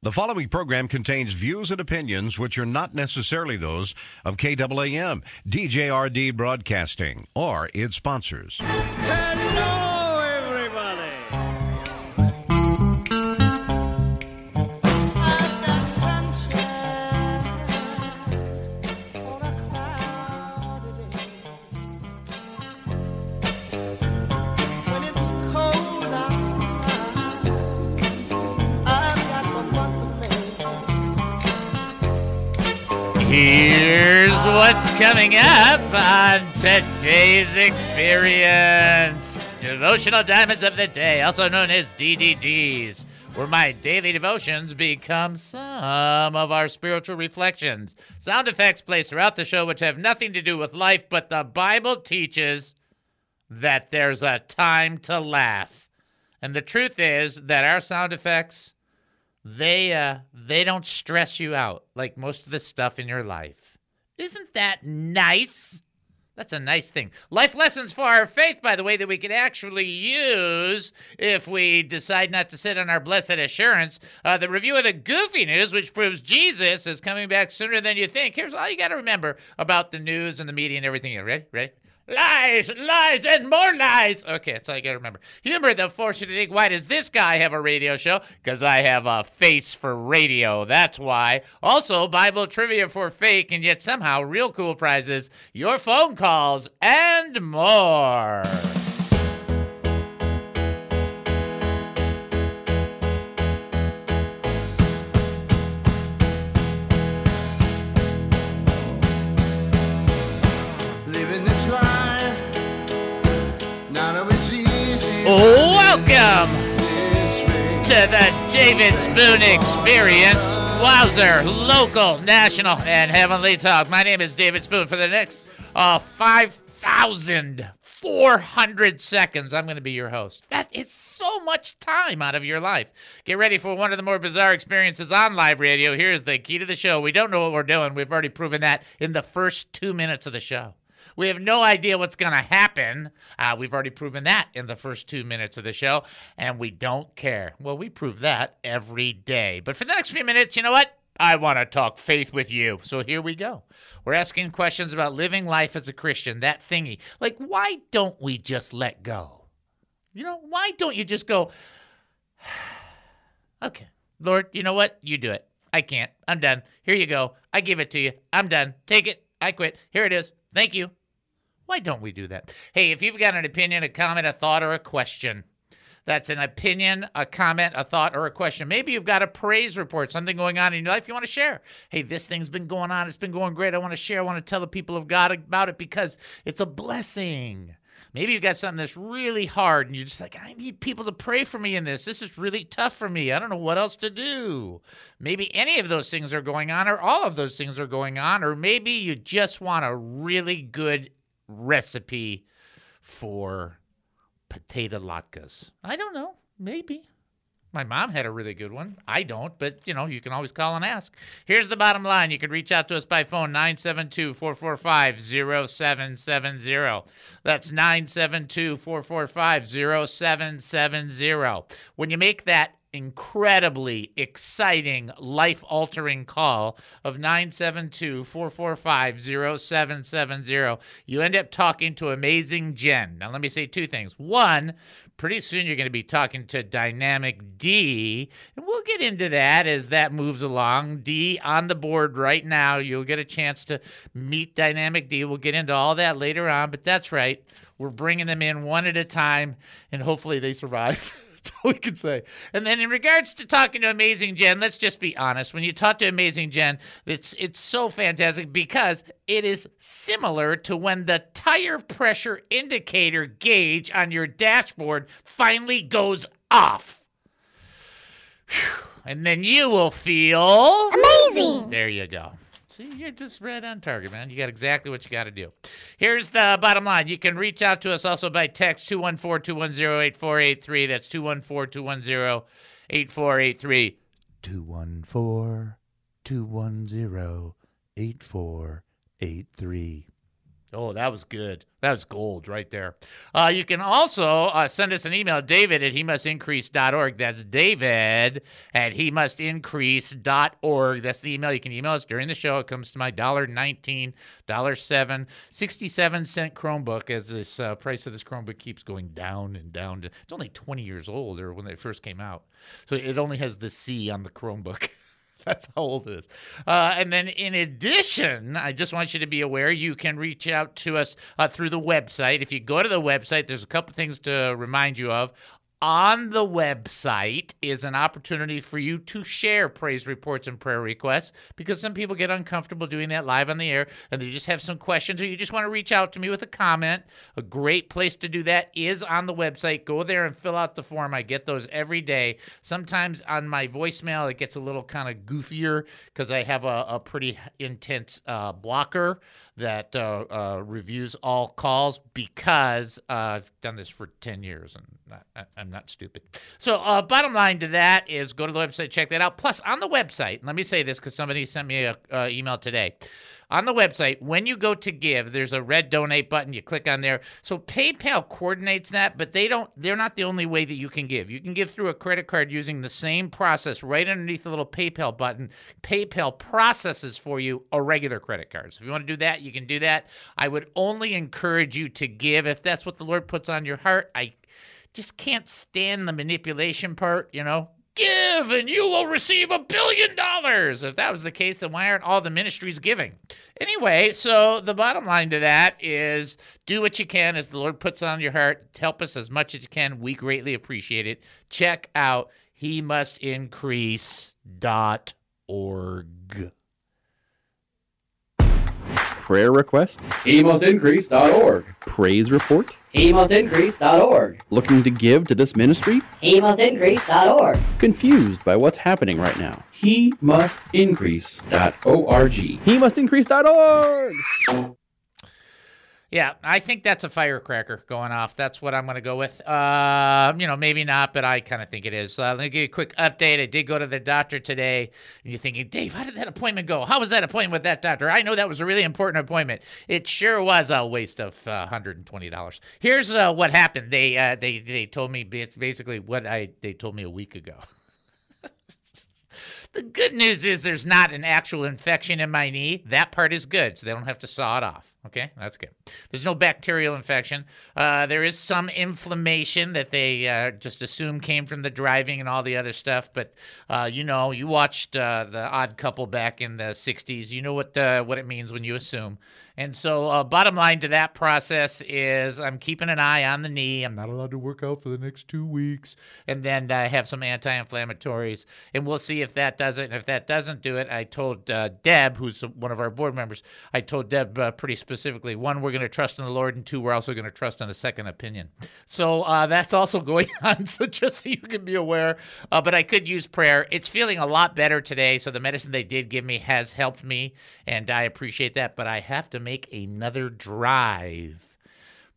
The following program contains views and opinions which are not necessarily those of KAAM, DJRD Broadcasting, or its sponsors. Coming up on today's experience Devotional Diamonds of the Day, also known as DDDs, where my daily devotions become some of our spiritual reflections. Sound effects placed throughout the show, which have nothing to do with life, but the Bible teaches that there's a time to laugh. And the truth is that our sound effects they uh they don't stress you out like most of the stuff in your life. Isn't that nice? That's a nice thing. Life lessons for our faith, by the way, that we can actually use if we decide not to sit on our blessed assurance. Uh, the review of the goofy news, which proves Jesus is coming back sooner than you think. Here's all you got to remember about the news and the media and everything. Ready? Lies, lies, and more lies. Okay, that's all you got to remember. Humor, the fortune to why does this guy have a radio show? Because I have a face for radio. That's why. Also, Bible trivia for fake, and yet somehow real cool prizes, your phone calls, and more. Welcome to the David Spoon Experience. Wowzer, local, national, and heavenly talk. My name is David Spoon. For the next uh, 5,400 seconds, I'm going to be your host. That is so much time out of your life. Get ready for one of the more bizarre experiences on live radio. Here's the key to the show. We don't know what we're doing. We've already proven that in the first two minutes of the show. We have no idea what's going to happen. Uh, we've already proven that in the first two minutes of the show, and we don't care. Well, we prove that every day. But for the next few minutes, you know what? I want to talk faith with you. So here we go. We're asking questions about living life as a Christian, that thingy. Like, why don't we just let go? You know, why don't you just go, okay, Lord, you know what? You do it. I can't. I'm done. Here you go. I give it to you. I'm done. Take it. I quit. Here it is. Thank you. Why don't we do that? Hey, if you've got an opinion, a comment, a thought, or a question, that's an opinion, a comment, a thought, or a question. Maybe you've got a praise report, something going on in your life you want to share. Hey, this thing's been going on. It's been going great. I want to share. I want to tell the people of God about it because it's a blessing. Maybe you've got something that's really hard and you're just like, I need people to pray for me in this. This is really tough for me. I don't know what else to do. Maybe any of those things are going on, or all of those things are going on, or maybe you just want a really good recipe for potato latkes. I don't know. Maybe. My mom had a really good one. I don't, but you know, you can always call and ask. Here's the bottom line. You can reach out to us by phone 972-445-0770. That's 972-445-0770. When you make that incredibly exciting, life altering call of 972 445 0770. You end up talking to Amazing Jen. Now, let me say two things. One, pretty soon you're going to be talking to Dynamic D, and we'll get into that as that moves along. D on the board right now. You'll get a chance to meet Dynamic D. We'll get into all that later on, but that's right. We're bringing them in one at a time, and hopefully they survive. We can say. And then in regards to talking to Amazing Jen, let's just be honest. When you talk to Amazing Jen, it's it's so fantastic because it is similar to when the tire pressure indicator gauge on your dashboard finally goes off. Phew. And then you will feel Amazing! there you go. See, you're just right on target, man. You got exactly what you got to do. Here's the bottom line. You can reach out to us also by text 214 210 8483. That's 214 210 8483. 214 210 8483. Oh, that was good. That was gold right there. Uh, you can also uh, send us an email, david at he must. That's david at he must. That's the email. You can email us during the show. It comes to my $1.19, $7, 67 cent Chromebook as this uh, price of this Chromebook keeps going down and down. It's only 20 years old or when it first came out. So it only has the C on the Chromebook. That's how old it is. Uh, and then, in addition, I just want you to be aware you can reach out to us uh, through the website. If you go to the website, there's a couple things to remind you of. On the website is an opportunity for you to share praise reports and prayer requests because some people get uncomfortable doing that live on the air and they just have some questions or you just want to reach out to me with a comment. A great place to do that is on the website. Go there and fill out the form. I get those every day. Sometimes on my voicemail, it gets a little kind of goofier because I have a, a pretty intense uh, blocker that uh, uh, reviews all calls because I've done this for 10 years and not, I- I'm not stupid. So, uh, bottom line to that is go to the website, check that out. Plus, on the website, let me say this because somebody sent me an uh, email today. On the website, when you go to give, there's a red donate button. You click on there. So PayPal coordinates that, but they don't. They're not the only way that you can give. You can give through a credit card using the same process right underneath the little PayPal button. PayPal processes for you a regular credit card. So if you want to do that, you can do that. I would only encourage you to give if that's what the Lord puts on your heart. I just can't stand the manipulation part, you know. Give and you will receive a billion dollars. If that was the case, then why aren't all the ministries giving? Anyway, so the bottom line to that is do what you can as the Lord puts on your heart. Help us as much as you can. We greatly appreciate it. Check out he must increase.org. Prayer request? HeMustIncrease.org. Praise report? HeMustIncrease.org. Looking to give to this ministry? HeMustIncrease.org. Confused by what's happening right now? HeMustIncrease.org. HeMustIncrease.org. Yeah, I think that's a firecracker going off. That's what I'm going to go with. Uh, you know, maybe not, but I kind of think it is. Uh, let me give you a quick update. I did go to the doctor today, and you're thinking, Dave, how did that appointment go? How was that appointment with that doctor? I know that was a really important appointment. It sure was a waste of uh, $120. Here's uh, what happened. They uh, they they told me basically what I they told me a week ago. The good news is there's not an actual infection in my knee. That part is good, so they don't have to saw it off. Okay, that's good. There's no bacterial infection. Uh, there is some inflammation that they uh, just assume came from the driving and all the other stuff. But uh, you know, you watched uh, the Odd Couple back in the '60s. You know what uh, what it means when you assume. And so, uh, bottom line to that process is I'm keeping an eye on the knee. I'm not allowed to work out for the next two weeks, and then I have some anti-inflammatories, and we'll see if that does it. And if that doesn't do it, I told uh, Deb, who's one of our board members, I told Deb uh, pretty specifically: one, we're going to trust in the Lord, and two, we're also going to trust in a second opinion. So uh, that's also going on. So just so you can be aware, uh, but I could use prayer. It's feeling a lot better today. So the medicine they did give me has helped me, and I appreciate that. But I have to make another drive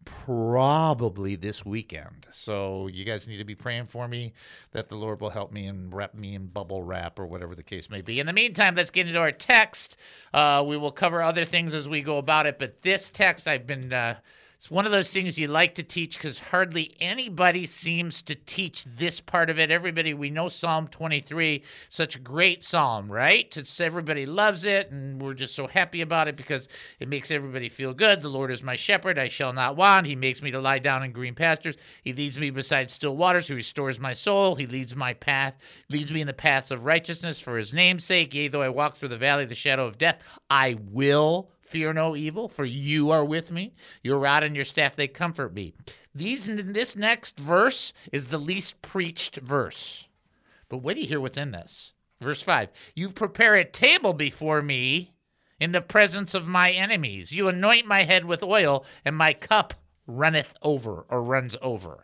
probably this weekend. So you guys need to be praying for me that the Lord will help me and wrap me in bubble wrap or whatever the case may be. In the meantime, let's get into our text. Uh, we will cover other things as we go about it, but this text I've been. Uh, it's one of those things you like to teach because hardly anybody seems to teach this part of it. Everybody, we know Psalm 23, such a great psalm, right? It's everybody loves it, and we're just so happy about it because it makes everybody feel good. The Lord is my shepherd; I shall not want. He makes me to lie down in green pastures. He leads me beside still waters. He restores my soul. He leads my path, leads me in the paths of righteousness for His name's sake. Yea, though I walk through the valley of the shadow of death, I will fear no evil, for you are with me. Your rod and your staff, they comfort me. These this next verse is the least preached verse. But wait you hear what's in this. Verse 5 You prepare a table before me in the presence of my enemies. You anoint my head with oil, and my cup runneth over or runs over.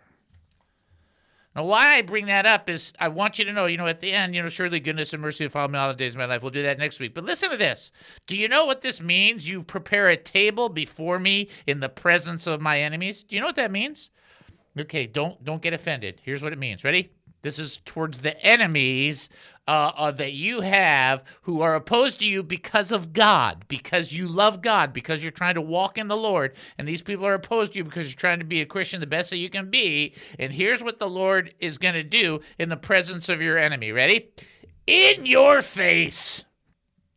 Now, why I bring that up is I want you to know, you know, at the end, you know, surely goodness and mercy will follow me all the days of my life. We'll do that next week. But listen to this. Do you know what this means? You prepare a table before me in the presence of my enemies. Do you know what that means? Okay, don't don't get offended. Here's what it means. Ready? This is towards the enemies uh, uh, that you have who are opposed to you because of God, because you love God, because you're trying to walk in the Lord. And these people are opposed to you because you're trying to be a Christian the best that you can be. And here's what the Lord is going to do in the presence of your enemy. Ready? In your face.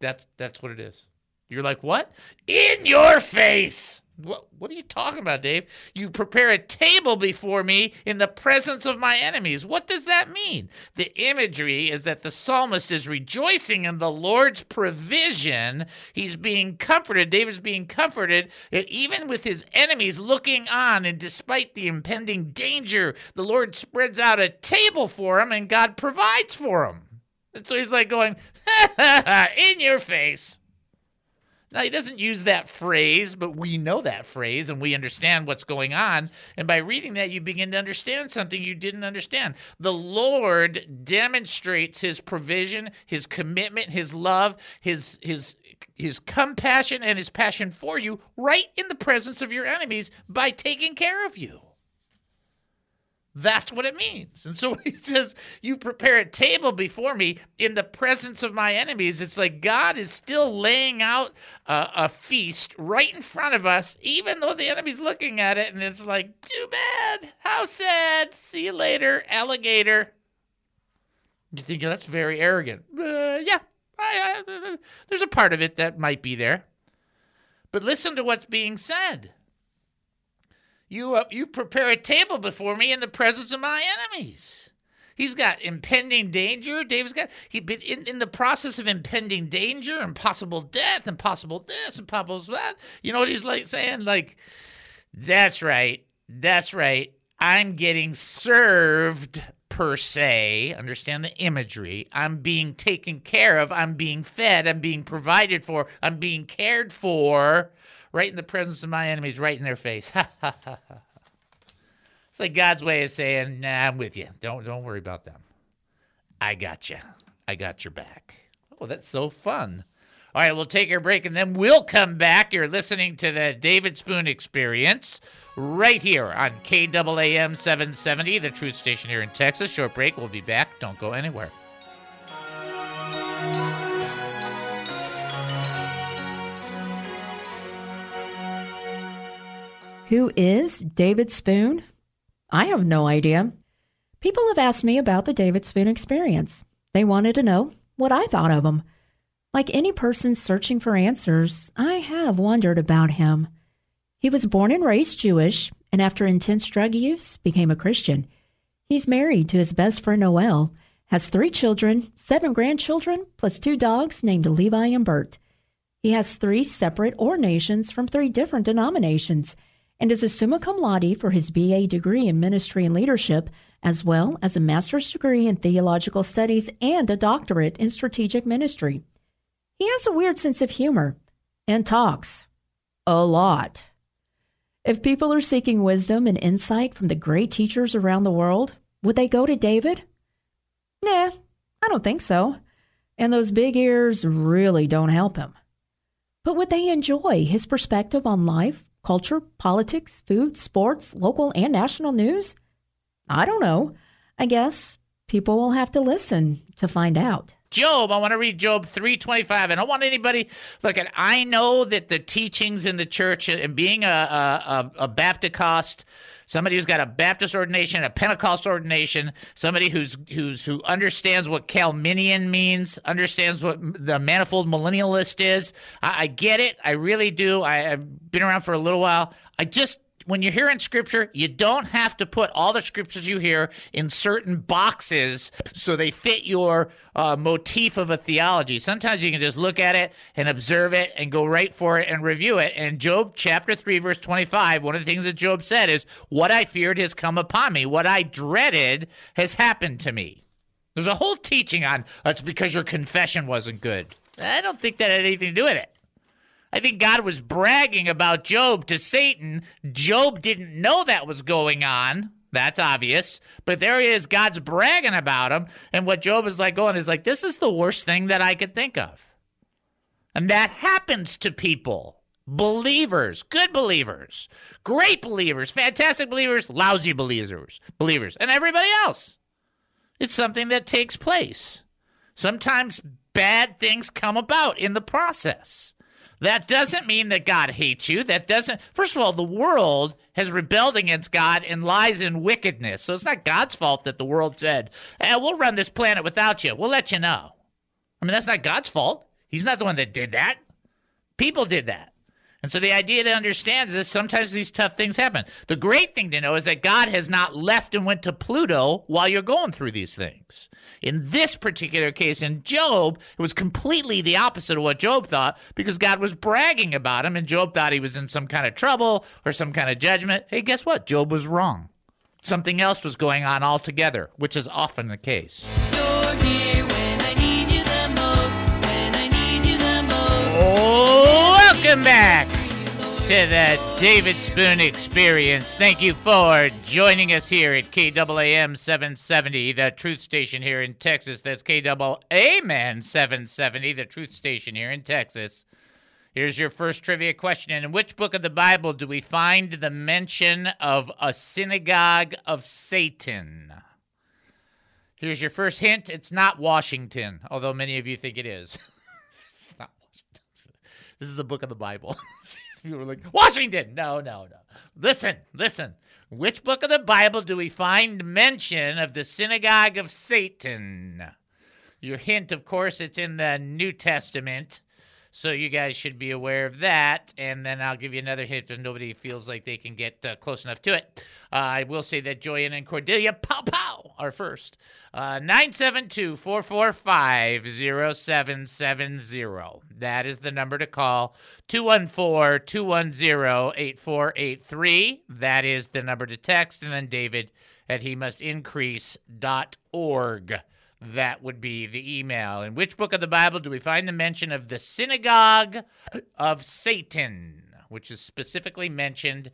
That's that's what it is. You're like, what? In your face. What, what are you talking about, Dave? You prepare a table before me in the presence of my enemies. What does that mean? The imagery is that the psalmist is rejoicing in the Lord's provision. He's being comforted. David's being comforted, eh, even with his enemies looking on, and despite the impending danger, the Lord spreads out a table for him and God provides for him. And so he's like going, in your face. Now, he doesn't use that phrase, but we know that phrase and we understand what's going on. And by reading that, you begin to understand something you didn't understand. The Lord demonstrates his provision, his commitment, his love, his, his, his compassion, and his passion for you right in the presence of your enemies by taking care of you. That's what it means. And so he says, You prepare a table before me in the presence of my enemies, it's like God is still laying out a, a feast right in front of us, even though the enemy's looking at it. And it's like, Too bad. How sad. See you later, alligator. You think that's very arrogant. Uh, yeah, I, I, there's a part of it that might be there. But listen to what's being said. You, uh, you prepare a table before me in the presence of my enemies. He's got impending danger. David's got he been in, in the process of impending danger and possible death and possible this and possible that. You know what he's like saying? Like, that's right. That's right. I'm getting served per se. Understand the imagery. I'm being taken care of. I'm being fed. I'm being provided for. I'm being cared for right in the presence of my enemies, right in their face. it's like God's way of saying, "Nah, I'm with you. Don't don't worry about them. I got you. I got your back." Oh, that's so fun. All right, we'll take our break and then we'll come back. You're listening to the David Spoon Experience right here on KAAM 770, the truth station here in Texas. Short break. We'll be back. Don't go anywhere. Who is David Spoon? I have no idea. People have asked me about the David Spoon experience. They wanted to know what I thought of him. Like any person searching for answers, I have wondered about him. He was born and raised Jewish, and after intense drug use, became a Christian. He's married to his best friend Noel, has three children, seven grandchildren, plus two dogs named Levi and Bert. He has three separate ordinations from three different denominations and is a summa cum laude for his BA degree in ministry and leadership, as well as a master's degree in theological studies and a doctorate in strategic ministry. He has a weird sense of humor and talks a lot. If people are seeking wisdom and insight from the great teachers around the world, would they go to David? Nah, I don't think so. And those big ears really don't help him. But would they enjoy his perspective on life, culture, politics, food, sports, local and national news? I don't know. I guess people will have to listen to find out. Job, I want to read Job 325. I don't want anybody look at I know that the teachings in the church and being a a, a, Baptist somebody who's got a Baptist ordination, a Pentecost ordination, somebody who's who's who understands what Calminian means, understands what the manifold millennialist is. I, I get it. I really do. I, I've been around for a little while. I just when you're hearing scripture, you don't have to put all the scriptures you hear in certain boxes so they fit your uh, motif of a theology. Sometimes you can just look at it and observe it and go right for it and review it. And Job chapter 3, verse 25, one of the things that Job said is, What I feared has come upon me, what I dreaded has happened to me. There's a whole teaching on that's because your confession wasn't good. I don't think that had anything to do with it. I think God was bragging about Job to Satan. Job didn't know that was going on. That's obvious. But there he is. God's bragging about him. And what Job is like going is like, this is the worst thing that I could think of. And that happens to people. Believers, good believers, great believers, fantastic believers, lousy believers, believers, and everybody else. It's something that takes place. Sometimes bad things come about in the process. That doesn't mean that God hates you. That doesn't, first of all, the world has rebelled against God and lies in wickedness. So it's not God's fault that the world said, eh, we'll run this planet without you. We'll let you know. I mean, that's not God's fault. He's not the one that did that. People did that. And so the idea to understand is sometimes these tough things happen. The great thing to know is that God has not left and went to Pluto while you're going through these things. In this particular case, in Job, it was completely the opposite of what Job thought because God was bragging about him, and Job thought he was in some kind of trouble or some kind of judgment. Hey, guess what? Job was wrong. Something else was going on altogether, which is often the case. Welcome back to the David Spoon Experience. Thank you for joining us here at KAAM 770, the truth station here in Texas. That's KAAM 770, the truth station here in Texas. Here's your first trivia question. In which book of the Bible do we find the mention of a synagogue of Satan? Here's your first hint. It's not Washington, although many of you think it is. it's not. This is a book of the Bible. People were like, Washington! No, no, no. Listen, listen. Which book of the Bible do we find mention of the synagogue of Satan? Your hint, of course, it's in the New Testament. So you guys should be aware of that. And then I'll give you another hint if nobody feels like they can get uh, close enough to it. Uh, I will say that Joyanne and Cordelia Pow Pow are first. Uh, 972 445 0770. That is the number to call. 214 210 8483. That is the number to text. And then David at he must increase.org. That would be the email. In which book of the Bible do we find the mention of the synagogue of Satan, which is specifically mentioned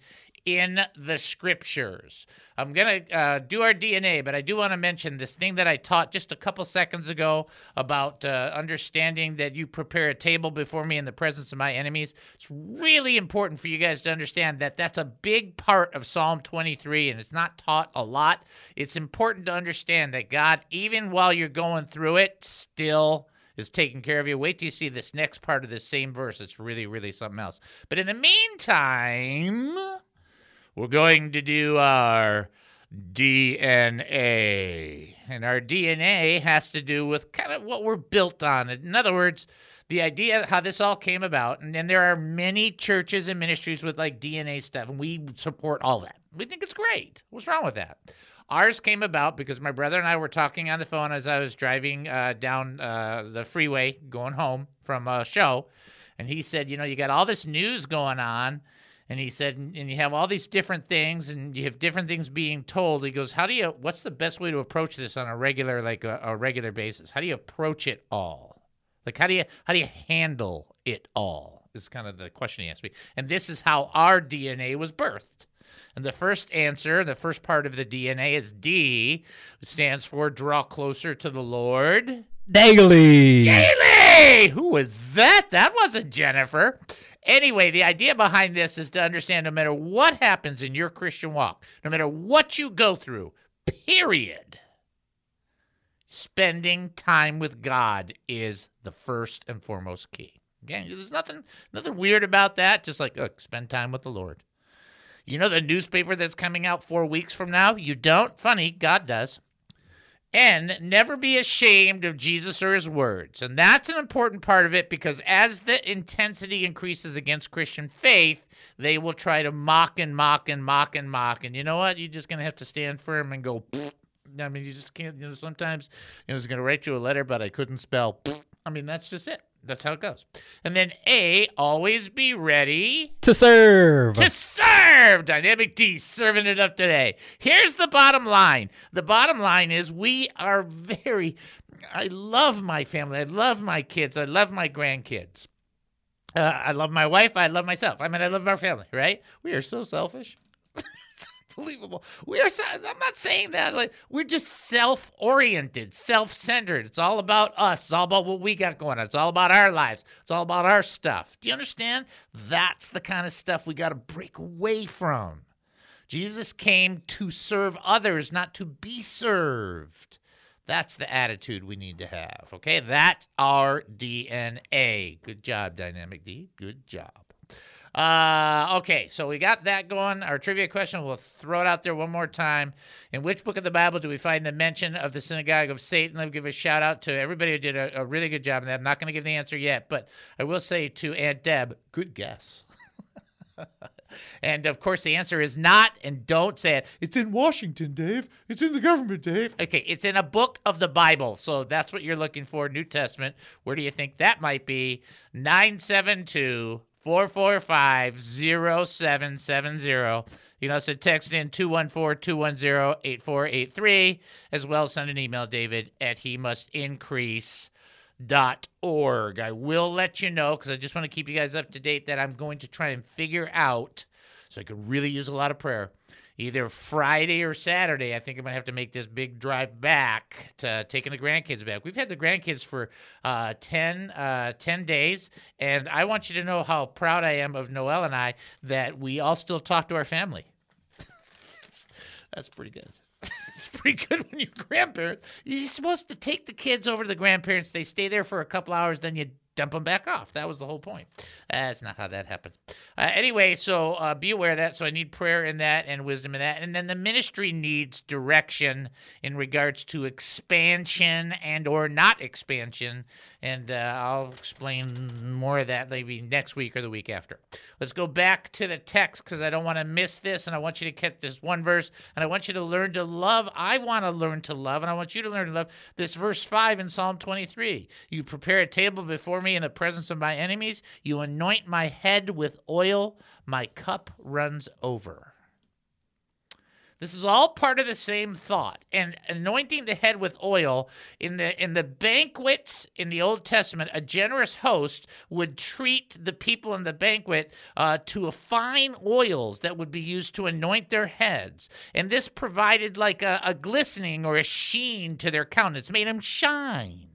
in the scriptures? I'm going to uh, do our DNA, but I do want to mention this thing that I taught just a couple seconds ago about uh, understanding that you prepare a table before me in the presence of my enemies. It's really important for you guys to understand that that's a big part of Psalm 23, and it's not taught a lot. It's important to understand that God, even while you're going through it, still is taking care of you. Wait till you see this next part of this same verse. It's really, really something else. But in the meantime, we're going to do our DNA. And our DNA has to do with kind of what we're built on. In other words, the idea of how this all came about. And then there are many churches and ministries with like DNA stuff, and we support all that. We think it's great. What's wrong with that? Ours came about because my brother and I were talking on the phone as I was driving uh, down uh, the freeway going home from a show. And he said, You know, you got all this news going on. And he said, And you have all these different things and you have different things being told. He goes, How do you, what's the best way to approach this on a regular, like a, a regular basis? How do you approach it all? Like, how do you, how do you handle it all? Is kind of the question he asked me. And this is how our DNA was birthed. And the first answer, the first part of the DNA is D, stands for draw closer to the Lord. Daily. Daily! Who was that? That wasn't Jennifer. Anyway, the idea behind this is to understand no matter what happens in your Christian walk, no matter what you go through, period, spending time with God is the first and foremost key. Again, there's nothing nothing weird about that. Just like, look, spend time with the Lord. You know the newspaper that's coming out four weeks from now? You don't? Funny, God does. And never be ashamed of Jesus or his words. And that's an important part of it because as the intensity increases against Christian faith, they will try to mock and mock and mock and mock. And you know what? You're just going to have to stand firm and go, Pfft. I mean, you just can't, you know, sometimes, you know, it's going to write you a letter, but I couldn't spell. Pfft. I mean, that's just it. That's how it goes. And then A, always be ready To serve. to serve. Dynamic D serving it up today. Here's the bottom line. The bottom line is we are very I love my family. I love my kids. I love my grandkids. Uh, I love my wife. I love myself. I mean, I love our family, right? We are so selfish. Unbelievable. We are. I'm not saying that. Like we're just self-oriented, self-centered. It's all about us. It's all about what we got going on. It's all about our lives. It's all about our stuff. Do you understand? That's the kind of stuff we got to break away from. Jesus came to serve others, not to be served. That's the attitude we need to have. Okay, that's our DNA. Good job, Dynamic D. Good job. Uh, okay, so we got that going. Our trivia question, we'll throw it out there one more time. In which book of the Bible do we find the mention of the synagogue of Satan? Let me give a shout out to everybody who did a, a really good job on that. I'm not going to give the answer yet, but I will say to Aunt Deb, good guess. and of course, the answer is not, and don't say it. It's in Washington, Dave. It's in the government, Dave. Okay, it's in a book of the Bible. So that's what you're looking for, New Testament. Where do you think that might be? 972 445 0770. You can also text in 214 210 8483, as well as send an email, David, at he must increase dot org. I will let you know because I just want to keep you guys up to date that I'm going to try and figure out so I could really use a lot of prayer. Either Friday or Saturday, I think I'm gonna have to make this big drive back to taking the grandkids back. We've had the grandkids for uh, 10, uh, 10 days, and I want you to know how proud I am of Noel and I that we all still talk to our family. that's, pretty good. it's pretty good when you're grandparents. You're supposed to take the kids over to the grandparents. They stay there for a couple hours, then you dump them back off. That was the whole point. That's not how that happens. Uh, anyway, so uh, be aware of that. So I need prayer in that and wisdom in that. And then the ministry needs direction in regards to expansion and or not expansion. And uh, I'll explain more of that maybe next week or the week after. Let's go back to the text because I don't want to miss this. And I want you to catch this one verse. And I want you to learn to love. I want to learn to love. And I want you to learn to love this verse 5 in Psalm 23. You prepare a table before me in the presence of my enemies. You anoint my head with oil. My cup runs over. This is all part of the same thought. And anointing the head with oil in the in the banquets in the Old Testament, a generous host would treat the people in the banquet uh, to a fine oils that would be used to anoint their heads, and this provided like a, a glistening or a sheen to their countenance, made them shine.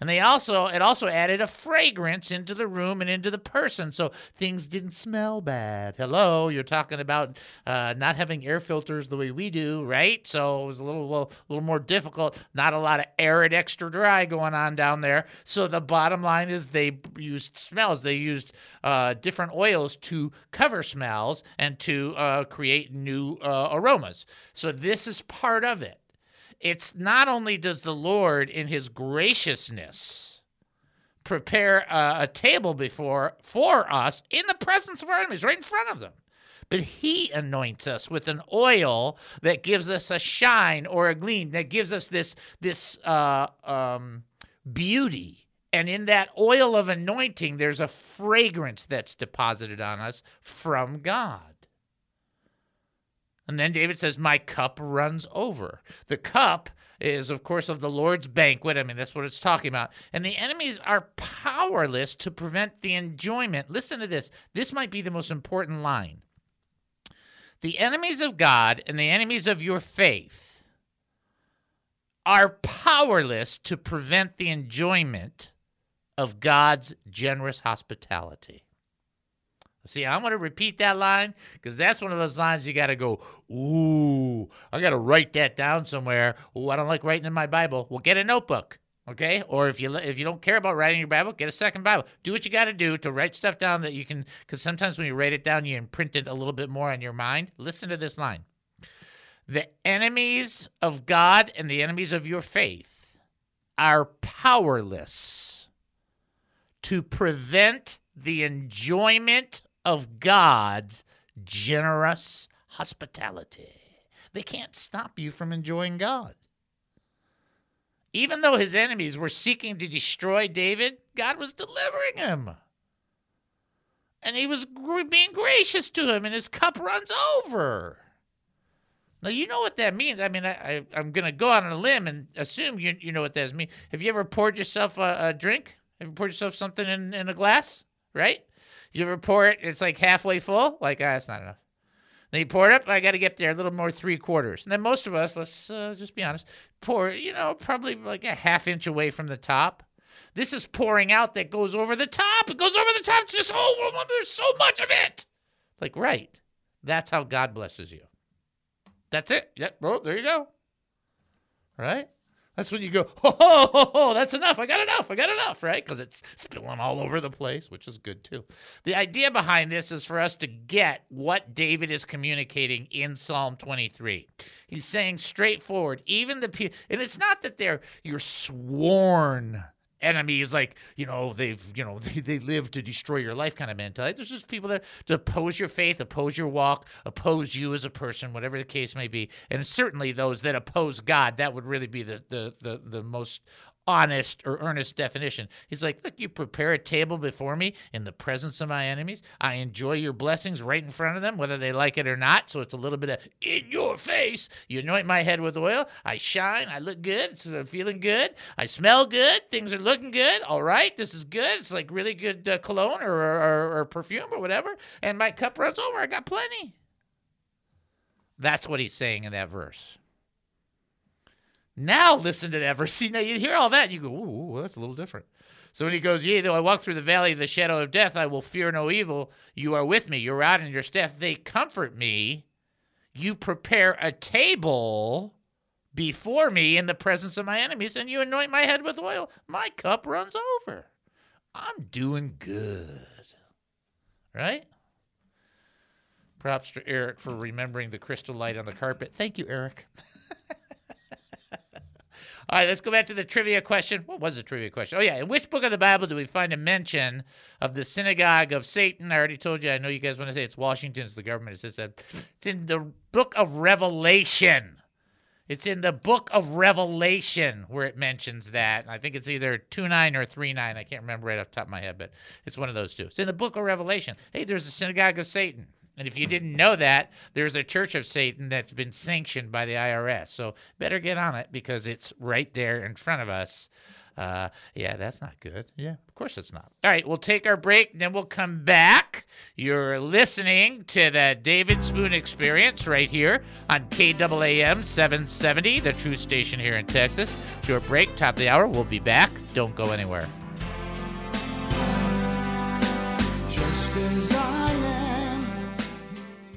And they also it also added a fragrance into the room and into the person, so things didn't smell bad. Hello, you're talking about uh, not having air filters the way we do, right? So it was a little, little little more difficult. Not a lot of arid extra dry going on down there. So the bottom line is they used smells. They used uh, different oils to cover smells and to uh, create new uh, aromas. So this is part of it it's not only does the Lord, in His graciousness, prepare a, a, table before for us in the presence of our enemies, right in front of them, but He anoints us with an oil that gives us a shine or a gleam, that gives us this this uh, um, beauty. And in that oil of anointing, there's a fragrance that's deposited on us from God. And then David says, My cup runs over. The cup is, of course, of the Lord's banquet. I mean, that's what it's talking about. And the enemies are powerless to prevent the enjoyment. Listen to this. This might be the most important line. The enemies of God and the enemies of your faith are powerless to prevent the enjoyment of God's generous hospitality. See, I'm going to repeat that line because that's one of those lines you got to go, ooh, I got to write that down somewhere. Ooh, I don't like writing in my Bible. Well, get a notebook, okay? Or if you if you don't care about writing your Bible, get a second Bible. Do what you got to do to write stuff down that you can, because sometimes when you write it down, you imprint it a little bit more on your mind. Listen to this line: The enemies of God and the enemies of your faith are powerless to prevent the enjoyment of God's generous hospitality. They can't stop you from enjoying God. Even though his enemies were seeking to destroy David, God was delivering him. And he was being gracious to him, and his cup runs over. Now, you know what that means. I mean, I, I, am going to go out on a limb and assume you, you know what that means. Have you ever poured yourself a, a drink? Have you poured yourself something in, in a glass? Right? You pour it? It's like halfway full. Like, ah, that's not enough. Then you pour it up. I got to get there a little more three quarters. And then most of us, let's uh, just be honest, pour, you know, probably like a half inch away from the top. This is pouring out that goes over the top. It goes over the top. It's just over. There's so much of it. Like, right. That's how God blesses you. That's it. Yep. Oh, there you go. Right? That's when you go, ho, ho, ho, ho, that's enough. I got enough. I got enough, right? Because it's spilling all over the place, which is good too. The idea behind this is for us to get what David is communicating in Psalm 23. He's saying straightforward, even the people, and it's not that they're you're sworn enemies, like, you know, they've, you know, they, they live to destroy your life kind of mentality. There's just people there to oppose your faith, oppose your walk, oppose you as a person, whatever the case may be. And certainly those that oppose God, that would really be the, the, the, the most honest or earnest definition. He's like, Look, you prepare a table before me in the presence of my enemies. I enjoy your blessings right in front of them, whether they like it or not. So it's a little bit of in your face. You anoint my head with oil. I shine. I look good. It's uh, feeling good. I smell good. Things are looking good. All right. This is good. It's like really good uh, cologne or, or, or perfume or whatever. And my cup runs over. I got plenty. That's what he's saying in that verse. Now listen to that. See, now you hear all that, and you go, ooh, that's a little different. So when he goes, Yea, though I walk through the valley of the shadow of death, I will fear no evil. You are with me. Your rod and your staff, they comfort me. You prepare a table before me in the presence of my enemies, and you anoint my head with oil. My cup runs over. I'm doing good. Right? Props to Eric for remembering the crystal light on the carpet. Thank you, Eric. All right, let's go back to the trivia question. What was the trivia question? Oh, yeah. In which book of the Bible do we find a mention of the synagogue of Satan? I already told you. I know you guys want to say it's Washington's the government. It says that. It's in the book of Revelation. It's in the book of Revelation where it mentions that. I think it's either 2 9 or 3 9. I can't remember right off the top of my head, but it's one of those two. It's in the book of Revelation. Hey, there's a synagogue of Satan. And if you didn't know that, there's a church of Satan that's been sanctioned by the IRS. So better get on it because it's right there in front of us. Uh, yeah, that's not good. Yeah, of course it's not. All right, we'll take our break, and then we'll come back. You're listening to the David Spoon Experience right here on KAAM 770, the true station here in Texas. Short break, top of the hour. We'll be back. Don't go anywhere.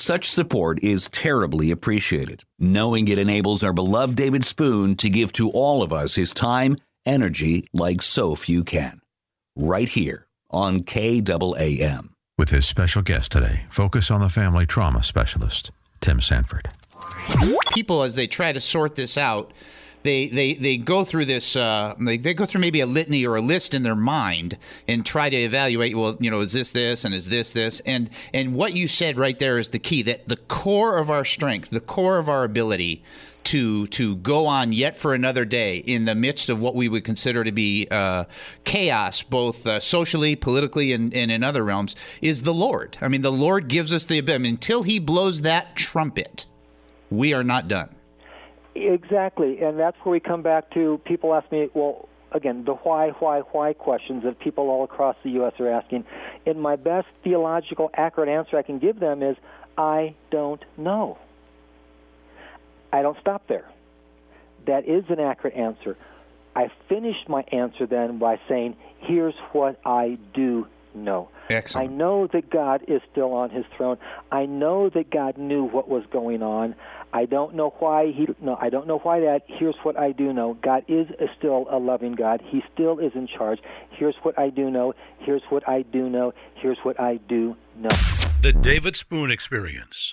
Such support is terribly appreciated, knowing it enables our beloved David Spoon to give to all of us his time, energy like so few can. Right here on KAAM. With his special guest today, Focus on the Family Trauma Specialist, Tim Sanford. people as they try to sort this out they they, they go through this uh, they, they go through maybe a litany or a list in their mind and try to evaluate well you know is this this and is this this and and what you said right there is the key that the core of our strength the core of our ability to to go on yet for another day in the midst of what we would consider to be uh, chaos, both uh, socially, politically, and, and in other realms, is the Lord. I mean, the Lord gives us the ability. until He blows that trumpet, we are not done. Exactly, and that's where we come back to people ask me, well, again, the why, why, why questions that people all across the U.S. are asking. And my best theological, accurate answer I can give them is, I don't know. I don't stop there. That is an accurate answer. I finished my answer then by saying, here's what I do No. Excellent. I know that God is still on his throne. I know that God knew what was going on. I don't know why he no, I don't know why that. Here's what I do know. God is a still a loving God. He still is in charge. Here's what I do know. Here's what I do know. Here's what I do know. The David Spoon Experience.